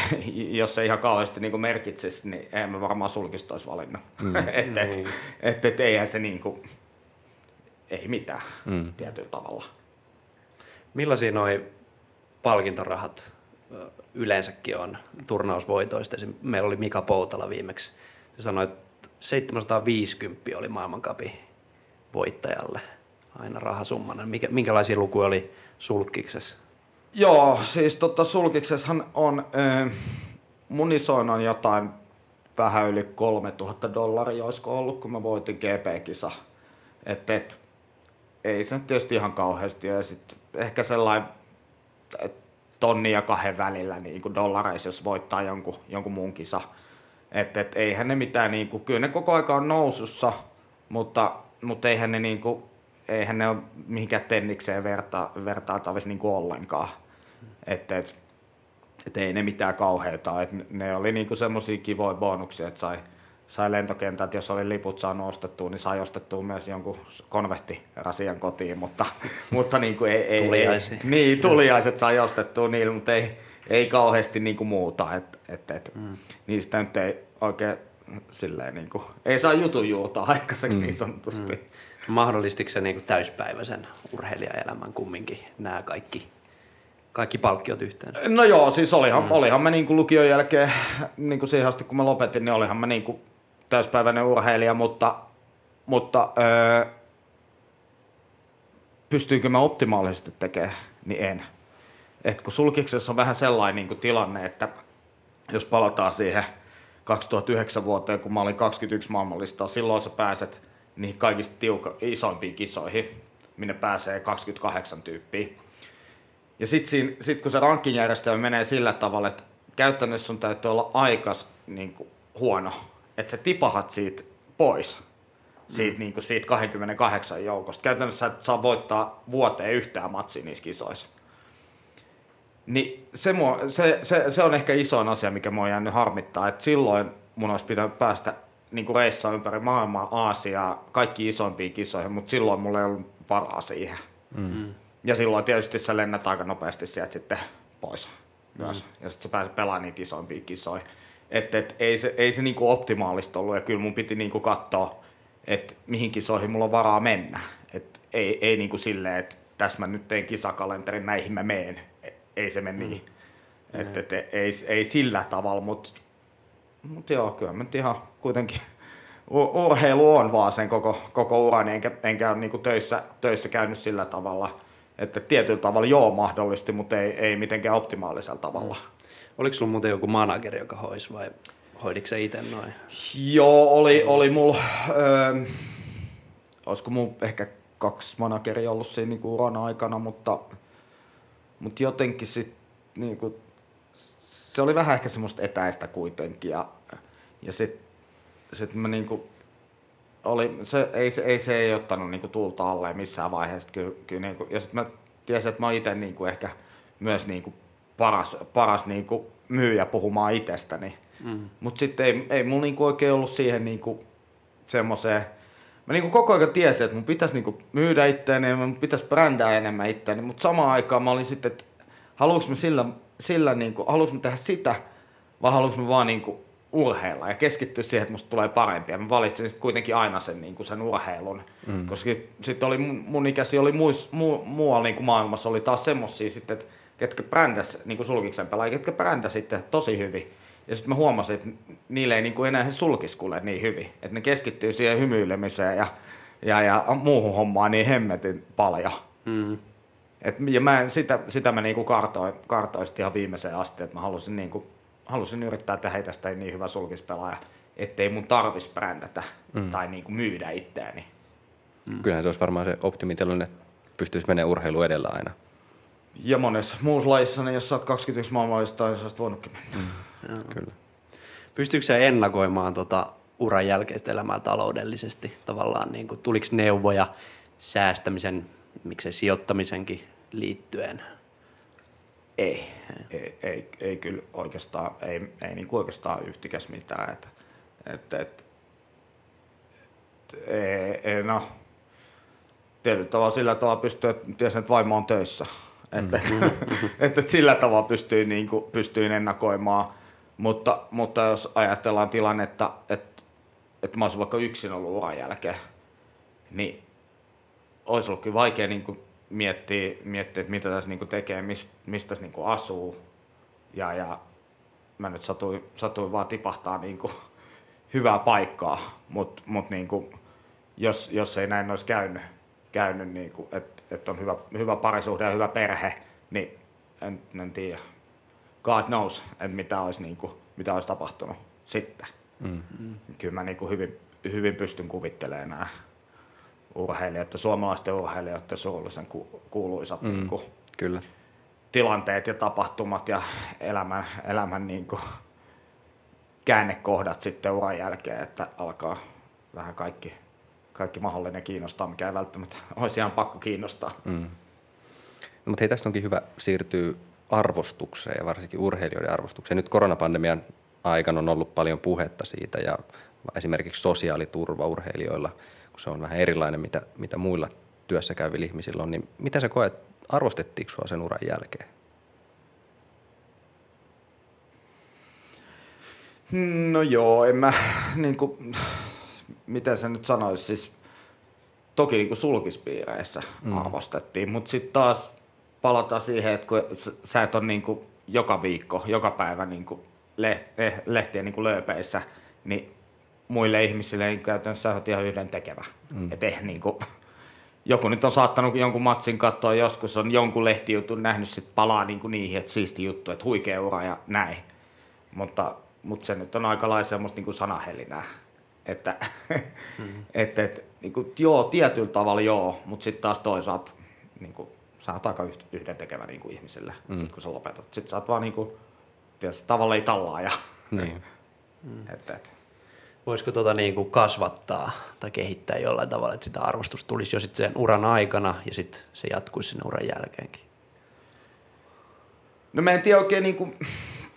jos se ihan kauheasti niin kuin merkitsisi, niin eihän mä varmaan sulkista olisi valinnut. Mm. että et, niin. et, et, eihän se niin kuin, ei mitään mm. tietyllä tavalla. Millaisia noi palkintorahat yleensäkin on turnausvoitoista? Meillä oli Mika Poutala viimeksi. Se sanoi, että 750 oli maailmankapin voittajalle aina rahasummana. Mikä, minkälaisia lukuja oli sulkiksessa? Joo, siis tota, sulkiksessahan on, äh, mun isoin on jotain vähän yli 3000 dollaria, olisiko ollut, kun mä voitin GP-kisa. Et, et, ei se nyt tietysti ihan kauheasti ja sitten ehkä sellainen tonni ja kahden välillä niin kuin dollareissa, jos voittaa jonkun, jonkun muun kisa. Että et, eihän ne mitään, niin kuin, kyllä ne koko aika on nousussa, mutta, mutta eihän ne, niin kuin, eihän ne ole mihinkään tennikseen verta, vertailtavissa niin ollenkaan. Että et, et ei ne mitään kauheita. Et ne oli niinku semmoisia kivoja bonuksia, että sai, sai lentokentät, jos oli liput saanut ostettua, niin sai ostettua myös jonkun konvehtirasian kotiin, mutta, mutta niin kuin ei, ei, ei, niin, tuliaiset sai ostettua niillä, mutta ei, ei kauheasti niin kuin muuta, et, et, et, mm. niistä nyt ei oikein silleen niin kuin, ei saa jutun juurta aikaiseksi mm. niin sanotusti. Mm. Mahdollistiko se niin kuin täyspäiväisen urheilijaelämän kumminkin nämä kaikki kaikki palkkiot yhteen? No joo, siis olihan, mm. olihan mä niin kuin lukion jälkeen, niin kuin siihen asti kun mä lopetin, niin olihan mä niin kuin täyspäiväinen urheilija, mutta, mutta öö, pystyinkö mä optimaalisesti tekemään, niin en. Et kun sulkiksessa on vähän sellainen niin kuin tilanne, että jos palataan siihen 2009 vuoteen, kun mä olin 21 maailmanlistaa, silloin sä pääset niihin kaikista tiuka, isoimpiin kisoihin, minne pääsee 28 tyyppiä. Ja sitten sit kun se rankingjärjestelmä menee sillä tavalla, että käytännössä sun täytyy olla aikas niin kuin, huono, että sä tipahat siitä pois, siitä, mm. niin kuin, siitä 28 joukosta. Käytännössä et saa voittaa vuoteen yhtään matsia niissä kisoissa. Niin se, mua, se, se, se, on ehkä isoin asia, mikä mua on jäänyt harmittaa, että silloin mun olisi pitänyt päästä niin kuin reissaa ympäri maailmaa, Aasiaa, kaikki isompiin kisoihin, mutta silloin mulla ei ollut varaa siihen. Mm. Ja silloin tietysti sä lennät aika nopeasti sieltä sitten pois myös. Mm. Ja sitten sä pääset pelaamaan niitä isompia kisoja. Että et, ei se, ei se niinku optimaalista ollut ja kyllä mun piti niinku katsoa, että mihin kisoihin mulla on varaa mennä. Et ei, ei niinku silleen, että tässä mä nyt teen kisakalenterin, näihin mä meen. Ei se mene mm. niin. Mm. Et, et, ei, ei sillä tavalla, mutta mut joo, kyllä mä nyt ihan kuitenkin urheilu on vaan sen koko, koko uran, enkä, enkä ole niinku töissä, töissä käynyt sillä tavalla – että tietyllä tavalla joo mahdollisesti, mutta ei, ei mitenkään optimaalisella tavalla. Mm. Oliko sulla muuten joku manageri, joka hoisi vai hoidiko se itse noin? Joo, oli, oli mulla, öö, olisiko mulla ehkä kaksi manageria ollut siinä niinku uran aikana, mutta, mutta jotenkin sit, niinku, se oli vähän ehkä semmoista etäistä kuitenkin ja, ja sitten sit mä niinku, oli, se, ei, se, ei, se ei ottanut niinku tulta alle missään vaiheessa. Ky, ky, niinku, ja sitten mä tiesin, että mä oon itse niinku ehkä myös niinku paras, paras niinku myyjä puhumaan itsestäni. Mm. Mutta sitten ei, ei mulla niinku oikein ollut siihen niinku semmoiseen... Mä niinku koko ajan tiesin, että mun pitäisi niinku myydä itseäni ja mun pitäisi brändää enemmän itseäni. Mutta samaan aikaan mä olin sitten, että haluanko mä sillä, sillä niinku, haluanko mä tehdä sitä vai haluanko mä vaan niinku urheilla ja keskittyä siihen, että musta tulee parempi. Ja mä valitsin sitten kuitenkin aina sen, niin kuin sen urheilun, mm. koska sitten oli mun ikäsi oli muis, mu, muualla niin kuin maailmassa oli taas semmosia sitten, että ketkä brändäs niin kuin sulkiksen pelaajia, ketkä brändäs sitten tosi hyvin. Ja sitten mä huomasin, että niille ei niin kuin enää se sulkis kuule niin hyvin. Että ne keskittyy siihen hymyilemiseen ja, ja, ja muuhun hommaan niin hemmetin paljon. Mm. Et, ja mä, sitä, sitä mä niinku kartoin, kartoin ihan viimeiseen asti, että mä halusin niinku halusin yrittää tehdä tästä niin hyvä sulkispelaaja. ettei mun tarvis brändätä mm. tai niin kuin myydä itseäni. Mm. Kyllähän se olisi varmaan se optimitilanne, että pystyisi menemään urheilu edellä aina. Ja monessa muussa lajissa, niin jos sä oot 21 maailmallista, niin sä olisit voinutkin mennä. Mm. Kyllä. Pystyykö sä ennakoimaan tota uran jälkeistä elämää taloudellisesti? Tavallaan niin kuin, tuliko neuvoja säästämisen, miksei sijoittamisenkin liittyen? Ei, ei, ei, ei kyllä oikeastaan, ei, ei niin oikeastaan yhtikäs mitään. Että, että, että, ei, no, tietyllä tavalla sillä tavalla pystyy, että tiesin, että vaimo on töissä. Että, mm. että, että, että sillä tavalla pystyy, niin kuin, pystyy ennakoimaan. Mutta, mutta jos ajatellaan tilannetta, että, että mä olisin vaikka yksin ollut uran jälkeen, niin olisi ollut kyllä vaikea niin kuin miettiä, miettiä, että mitä tässä niin kuin tekee, mistä, mistä tässä niin kuin asuu. Ja, ja mä nyt satuin, satuin vaan tipahtaa niin kuin hyvää paikkaa, mutta mut niin kuin, jos, jos ei näin olisi käynyt, käynyt niin kuin, että, että on hyvä, hyvä parisuhde ja hyvä perhe, niin en, en tiedä. God knows, että mitä olisi, niin kuin, mitä olisi tapahtunut sitten. Mm-hmm. Kyllä mä niin kuin hyvin, hyvin pystyn kuvittelemaan nämä urheilijoiden, suomalaisten urheilijoiden surullisen ku, kuuluisat mm, niin kuin, kyllä. tilanteet ja tapahtumat ja elämän, elämän niin kuin, käännekohdat sitten uran jälkeen, että alkaa vähän kaikki, kaikki mahdollinen kiinnostaa, mikä ei välttämättä olisi ihan pakko kiinnostaa. Mm. No, mutta hei, tästä onkin hyvä siirtyä arvostukseen ja varsinkin urheilijoiden arvostukseen. Nyt koronapandemian aikana on ollut paljon puhetta siitä ja esimerkiksi sosiaaliturva urheilijoilla, kun se on vähän erilainen, mitä, mitä muilla työssä käyvillä ihmisillä on, niin mitä sä koet, arvostettiinko sua sen uran jälkeen? No joo, en mä, niin kuin, miten se nyt sanoisi, siis toki niin sulkispiireissä mm. arvostettiin, mutta sitten taas palataan siihen, että kun sä et ole niin kuin joka viikko, joka päivä niin kuin eh, lehtien niin kuin lööpeissä, niin muille ihmisille ei käytännössä ole ihan yhden tekevä. Mm. Et niin kuin, joku nyt on saattanut jonkun matsin katsoa joskus, on jonkun lehtijutun nähnyt, sit palaa niin kuin niihin, että siisti juttu, että huikea ura ja näin. Mutta, mutta se nyt on aika lailla semmoista niin kuin sanahelinää. Että, mm. et, et, niin kuin, joo, tietyllä tavalla joo, mutta sitten taas toisaalta niin kuin, sä oot aika yhden tekevä niin kuin ihmisille, mm. sit, kun sä lopetat. Sitten sä oot vaan niin kuin, tietysti, tavalla ei tallaa. Ja, niin. et, et. Voisiko tuota niin kuin kasvattaa tai kehittää jollain tavalla, että sitä arvostusta tulisi jo sitten sen uran aikana ja sitten se jatkuisi sinne uran jälkeenkin? No mä en tiedä oikein, niin kuin,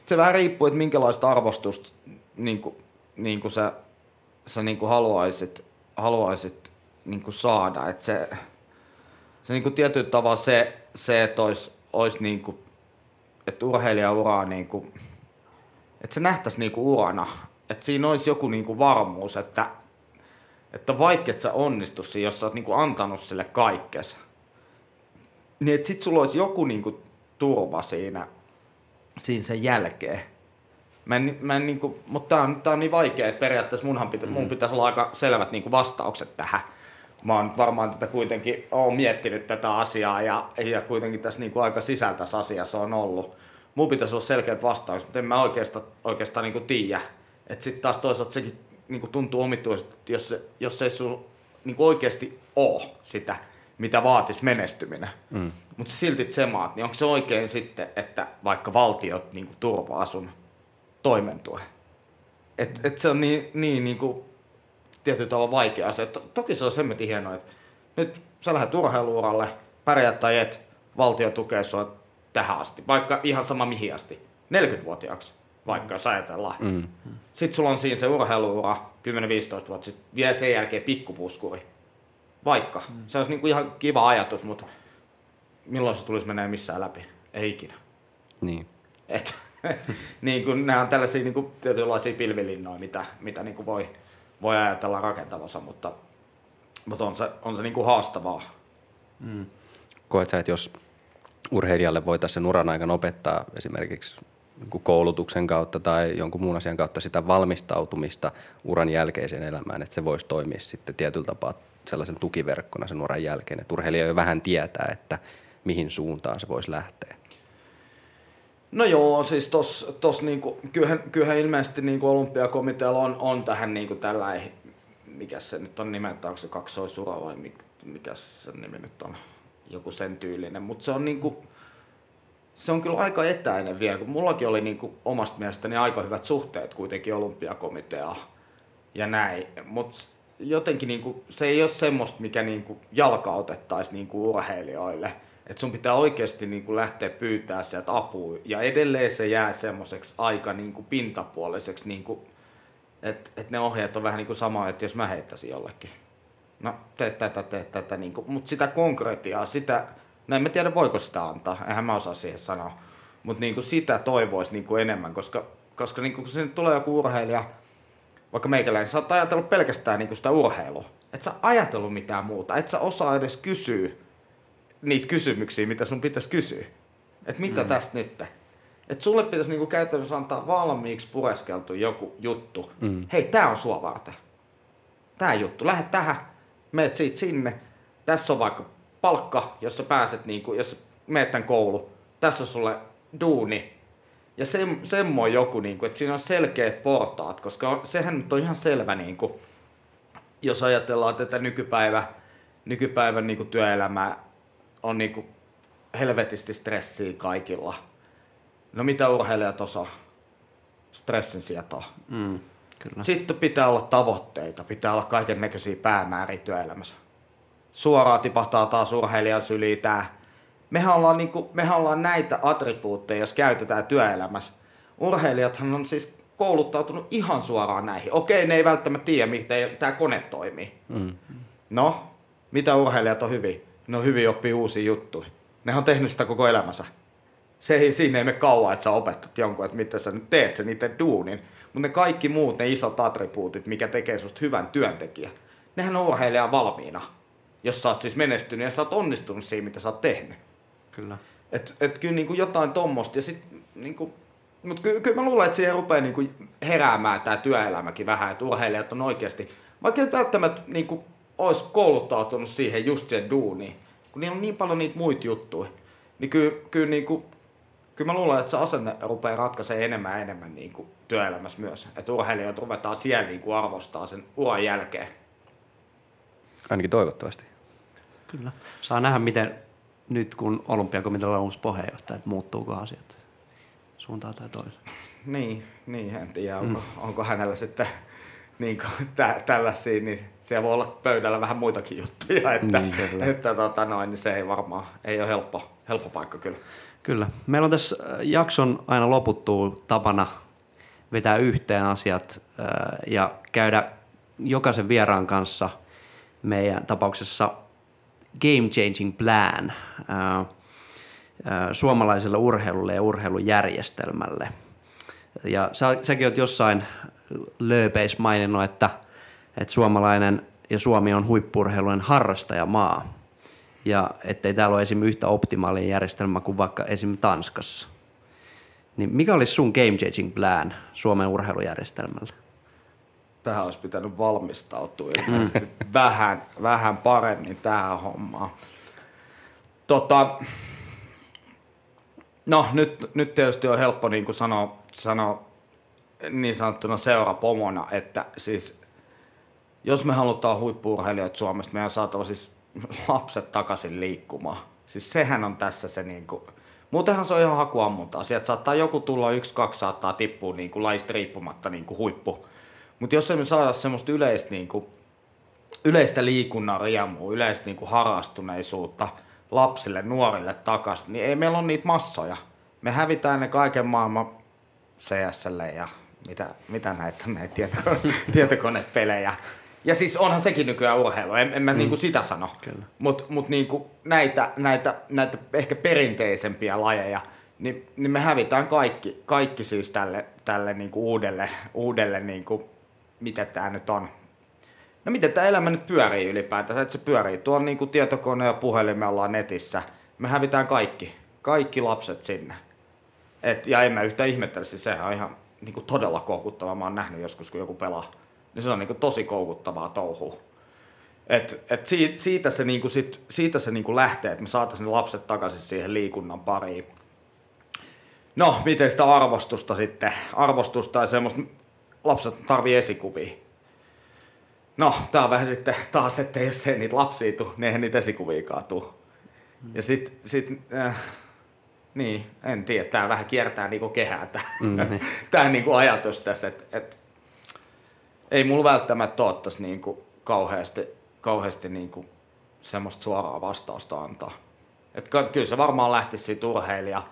se vähän riippuu, että minkälaista arvostusta niin kuin, niin kuin sä, sä niin kuin haluaisit, haluaisit niin kuin saada. Että se, se niin kuin tietyllä tavalla se, se että olisi, olisi niin kuin, että urheilijauraa niin kuin, että se nähtäisi niin kuin urana, että siinä olisi joku niin kuin varmuus, että, että vaikka et sä onnistu siinä, jos sä oot niin kuin antanut sille kaikkes, niin että sit sulla olisi joku niin kuin turva siinä, siinä sen jälkeen. Mä en, mä en niin kuin, mutta tää on, tää on niin vaikea, että periaatteessa munhan pitä, mun mm. pitäisi olla aika selvät niin kuin vastaukset tähän mä oon varmaan tätä kuitenkin oon miettinyt tätä asiaa ja, ja kuitenkin tässä niin kuin aika sisältässä asiassa on ollut. Mun pitäisi olla selkeät vastaukset, mutta en mä oikeastaan, oikeastaan niin tiedä. Että sitten taas toisaalta sekin niin kuin tuntuu omituisesti, jos, jos ei sulla niin kuin oikeasti ole sitä, mitä vaatisi menestyminen, mm. mutta silti tsemaat, niin onko se oikein sitten, että vaikka valtiot niin kuin turvaa sun toimentue? Että et se on niin, niin, niin kuin tietyllä tavalla vaikea asia. Toki se on hemmetin hienoa, että nyt sä lähdet urheiluuralle, pärjät tai et, valtio tukee sua tähän asti, vaikka ihan sama mihin asti, 40-vuotiaaksi vaikka jos ajatellaan. Mm. Sitten sulla on siinä se urheiluura 10-15 vuotta, sitten vielä sen jälkeen pikkupuskuri. Vaikka. Mm. Se olisi niinku ihan kiva ajatus, mutta milloin se tulisi menee missään läpi? Ei ikinä. Niin. Et, niin kuin, nämä on tällaisia niin kuin, tietynlaisia pilvilinnoja, mitä, mitä niin kuin voi, voi ajatella rakentavassa, mutta, mutta on se, on se niin kuin haastavaa. Mm. Koet sä, että jos urheilijalle voitaisiin sen uran aikana opettaa esimerkiksi niin koulutuksen kautta tai jonkun muun asian kautta sitä valmistautumista uran jälkeiseen elämään, että se voisi toimia sitten tietyllä tapaa sellaisen tukiverkkona sen uran jälkeen, että urheilija jo vähän tietää, että mihin suuntaan se voisi lähteä. No joo, siis tos, tos niinku, kyllähän, kyllähän ilmeisesti niinku olympiakomitealla on, on tähän niinku tällainen, mikä se nyt on nimeltä, onko se kaksoisura vai mikä, mikä se nimi nyt on, joku sen tyylinen, mutta se on niinku, se on kyllä aika etäinen vielä, kun mullakin oli niinku omasta mielestäni aika hyvät suhteet kuitenkin olympiakomiteaa ja näin, mutta jotenkin niinku, se ei ole semmoista, mikä niinku jalkautettaisiin niinku urheilijoille. Että sun pitää oikeasti niinku lähteä pyytää sieltä apua. Ja edelleen se jää semmoiseksi aika niinku pintapuoliseksi, niinku, että et ne ohjeet on vähän niinku sama, että jos mä heittäisin jollekin. No, tee tätä, tee tätä. Niinku. Mutta sitä konkretiaa, sitä, no en mä tiedä voiko sitä antaa, eihän mä osaa siihen sanoa. Mutta niinku sitä toivoisi niinku enemmän, koska, koska niinku, kun sinne tulee joku urheilija, vaikka meikäläinen, sä oot ajatellut pelkästään niinku sitä urheilua. Et sä ajatellut mitään muuta. Et sä osaa edes kysyä niitä kysymyksiä, mitä sun pitäisi kysyä. Et mitä mm. tästä nyt? Et sulle pitäisi niinku käytännössä antaa valmiiksi pureskeltu joku juttu. Mm. Hei, tää on sua varten. Tää juttu. Lähde tähän, meet siitä sinne. Tässä on vaikka palkka, jos sä pääset, niinku, jos meet tämän koulu. Tässä on sulle duuni, ja se, semmoinen joku, niin kuin, että siinä on selkeät portaat, koska on, sehän nyt on ihan selvä, niin kuin, jos ajatellaan tätä nykypäivä, nykypäivän niin kuin työelämää, on niin kuin, helvetisti stressiä kaikilla. No mitä urheilijat osaa? Stressin sietoa. Mm, kyllä. Sitten pitää olla tavoitteita, pitää olla kaiken näköisiä päämääriä työelämässä. Suoraan tipahtaa taas urheilijan syliin tämä mehän ollaan, niin kuin, mehän ollaan näitä attribuutteja, jos käytetään työelämässä. Urheilijathan on siis kouluttautunut ihan suoraan näihin. Okei, ne ei välttämättä tiedä, miten tämä kone toimii. Mm. No, mitä urheilijat on hyvin? Ne on hyvin oppii uusia juttuja. Ne on tehnyt sitä koko elämänsä. Se ei, siinä ei mene kauan, että sä opetat jonkun, että mitä sä nyt teet sen niiden duunin. Mutta ne kaikki muut, ne isot attribuutit, mikä tekee susta hyvän työntekijä, nehän on urheilijan valmiina. Jos sä oot siis menestynyt ja sä oot onnistunut siinä, mitä sä oot tehnyt. Kyllä. Et, et kyllä niin kuin jotain tommosta. Ja sit, niin kuin, mutta ky, kyllä mä luulen, että siihen rupeaa niin kuin heräämään tämä työelämäkin vähän, että urheilijat on oikeasti, vaikka ei välttämättä niin kuin, olisi kouluttautunut siihen just siihen duuniin, kun niillä on niin paljon niitä muita juttuja, niin kyllä, kyllä, niin kuin, kyllä mä luulen, että se asenne rupeaa ratkaisemaan enemmän ja enemmän niin kuin työelämässä myös. Että urheilijat ruvetaan siellä niin kuin arvostaa sen uran jälkeen. Ainakin toivottavasti. Kyllä. Saa nähdä, miten nyt kun olympiakomitealla on uusi puheenjohtaja, että muuttuuko asiat suuntaan tai toiseen? Niin, niin en tiedä, onko, mm. onko hänellä sitten niin kuin, tä, tällaisia, niin siellä voi olla pöydällä vähän muitakin juttuja, että, niin, että tota noin, niin se ei varmaan, ei ole helppo, helppo paikka kyllä. Kyllä. Meillä on tässä äh, jakson aina loputtuu tapana vetää yhteen asiat äh, ja käydä jokaisen vieraan kanssa meidän tapauksessa game changing plan ää, ää, suomalaiselle urheilulle ja urheilujärjestelmälle. Ja sä, säkin oot jossain lööpeis maininnut, että, että suomalainen ja Suomi on huippurheilujen harrastajamaa. Ja ettei täällä ole esim. yhtä optimaalinen järjestelmä kuin vaikka esim. Tanskassa. Niin mikä olisi sun game changing plan Suomen urheilujärjestelmälle? Tähän olisi pitänyt valmistautua vähän, vähän paremmin tähän hommaan. Tota, no nyt, nyt tietysti on helppo niin kuin sanoa, sanoa niin sanottuna seurapomona, että siis jos me halutaan huippuurheilijoita Suomesta, meidän on saatava siis lapset takaisin liikkumaan. Siis sehän on tässä se niin kuin, muutenhan se on ihan hakuammuntaa. Sieltä saattaa joku tulla, yksi, kaksi saattaa tippua niin kuin laista riippumatta niin kuin huippu, mutta jos emme saada semmoista yleistä, niin kuin, yleistä liikunnan riemua, yleistä niin kuin harrastuneisuutta lapsille, nuorille takaisin, niin ei meillä ole niitä massoja. Me hävitään ne kaiken maailman CSlle ja mitä, mitä näitä, näitä tietokone, tietokonepelejä. Ja siis onhan sekin nykyään urheilu, en, en mä mm. niinku sitä sano. Mutta mut niinku näitä, näitä, näitä ehkä perinteisempiä lajeja, niin, niin me hävitään kaikki, kaikki siis tälle, tälle niinku uudelle, uudelle niinku mitä tämä nyt on. No miten tämä elämä nyt pyörii ylipäätään, että se pyörii. Tuo niin kuin tietokone ja puhelin, me ollaan netissä. Me hävitään kaikki, kaikki lapset sinne. Et, ja en mä yhtään ihmettele, siis sehän on ihan niin kuin todella koukuttavaa. Mä oon nähnyt joskus, kun joku pelaa. Niin se on niin kuin tosi koukuttavaa touhua. Et, et siitä, siitä se, niinku sit, siitä se niinku lähtee, että me saataisiin lapset takaisin siihen liikunnan pariin. No, miten sitä arvostusta sitten? Arvostusta ja semmoista, lapset tarvii esikuvia. No, tää on vähän sitten taas, että jos ei niitä lapsia tule, niin eihän niitä esikuviikaan tule. Ja sit, sit äh, niin, en tiedä, tää vähän kiertää niinku kehää tää, mm, niin. tää niinku ajatus tässä, että et, ei mulla välttämättä ole tässä niinku kauheasti, kauheasti niinku semmoista suoraa vastausta antaa. Et kyllä se varmaan lähtisi siitä urheilija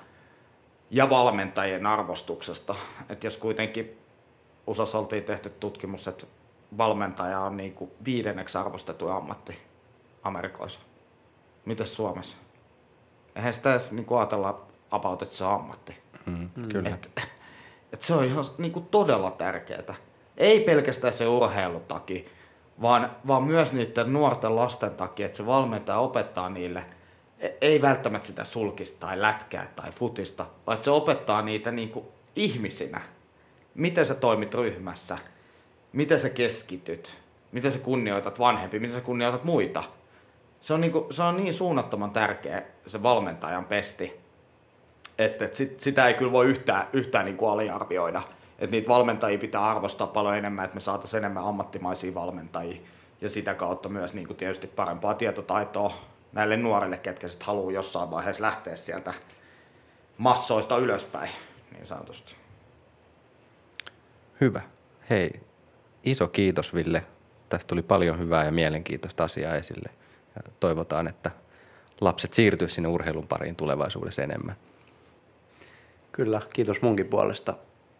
ja valmentajien arvostuksesta. Et jos kuitenkin USAssa oltiin tehty tutkimus, että valmentaja on niinku viidenneksi arvostettu ammatti Amerikoissa. Mitäs Suomessa? Eihän sitä edes niinku ajatella about, että se on ammatti. Mm, kyllä. Et, et se on ihan niinku todella tärkeää. Ei pelkästään se urheilun takia, vaan, vaan myös niiden nuorten lasten takia, että se valmentaja opettaa niille, e, ei välttämättä sitä sulkista tai lätkää tai futista, vaan että se opettaa niitä niinku ihmisinä. Miten sä toimit ryhmässä, miten sä keskityt, miten sä kunnioitat vanhempia, miten sä kunnioitat muita. Se on, niinku, se on niin suunnattoman tärkeä se valmentajan pesti, että, että sit, sitä ei kyllä voi yhtään, yhtään niinku aliarvioida että niitä valmentajia pitää arvostaa paljon enemmän, että me saataisiin enemmän ammattimaisia valmentajia ja sitä kautta myös niin kuin tietysti parempaa tietotaitoa näille nuorille, ketkä sitten haluaa jossain vaiheessa lähteä sieltä massoista ylöspäin, niin sanotusti. Hyvä. Hei, iso kiitos Ville. Tästä tuli paljon hyvää ja mielenkiintoista asiaa esille. Ja toivotaan, että lapset siirtyy sinne urheilun pariin tulevaisuudessa enemmän. Kyllä, kiitos munkin puolesta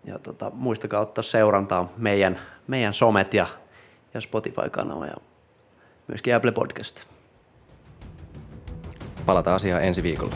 ja tota, muistakaa ottaa seurantaa meidän, meidän somet ja, ja Spotify-kanava ja myöskin Apple Podcast. Palataan asiaan ensi viikolla.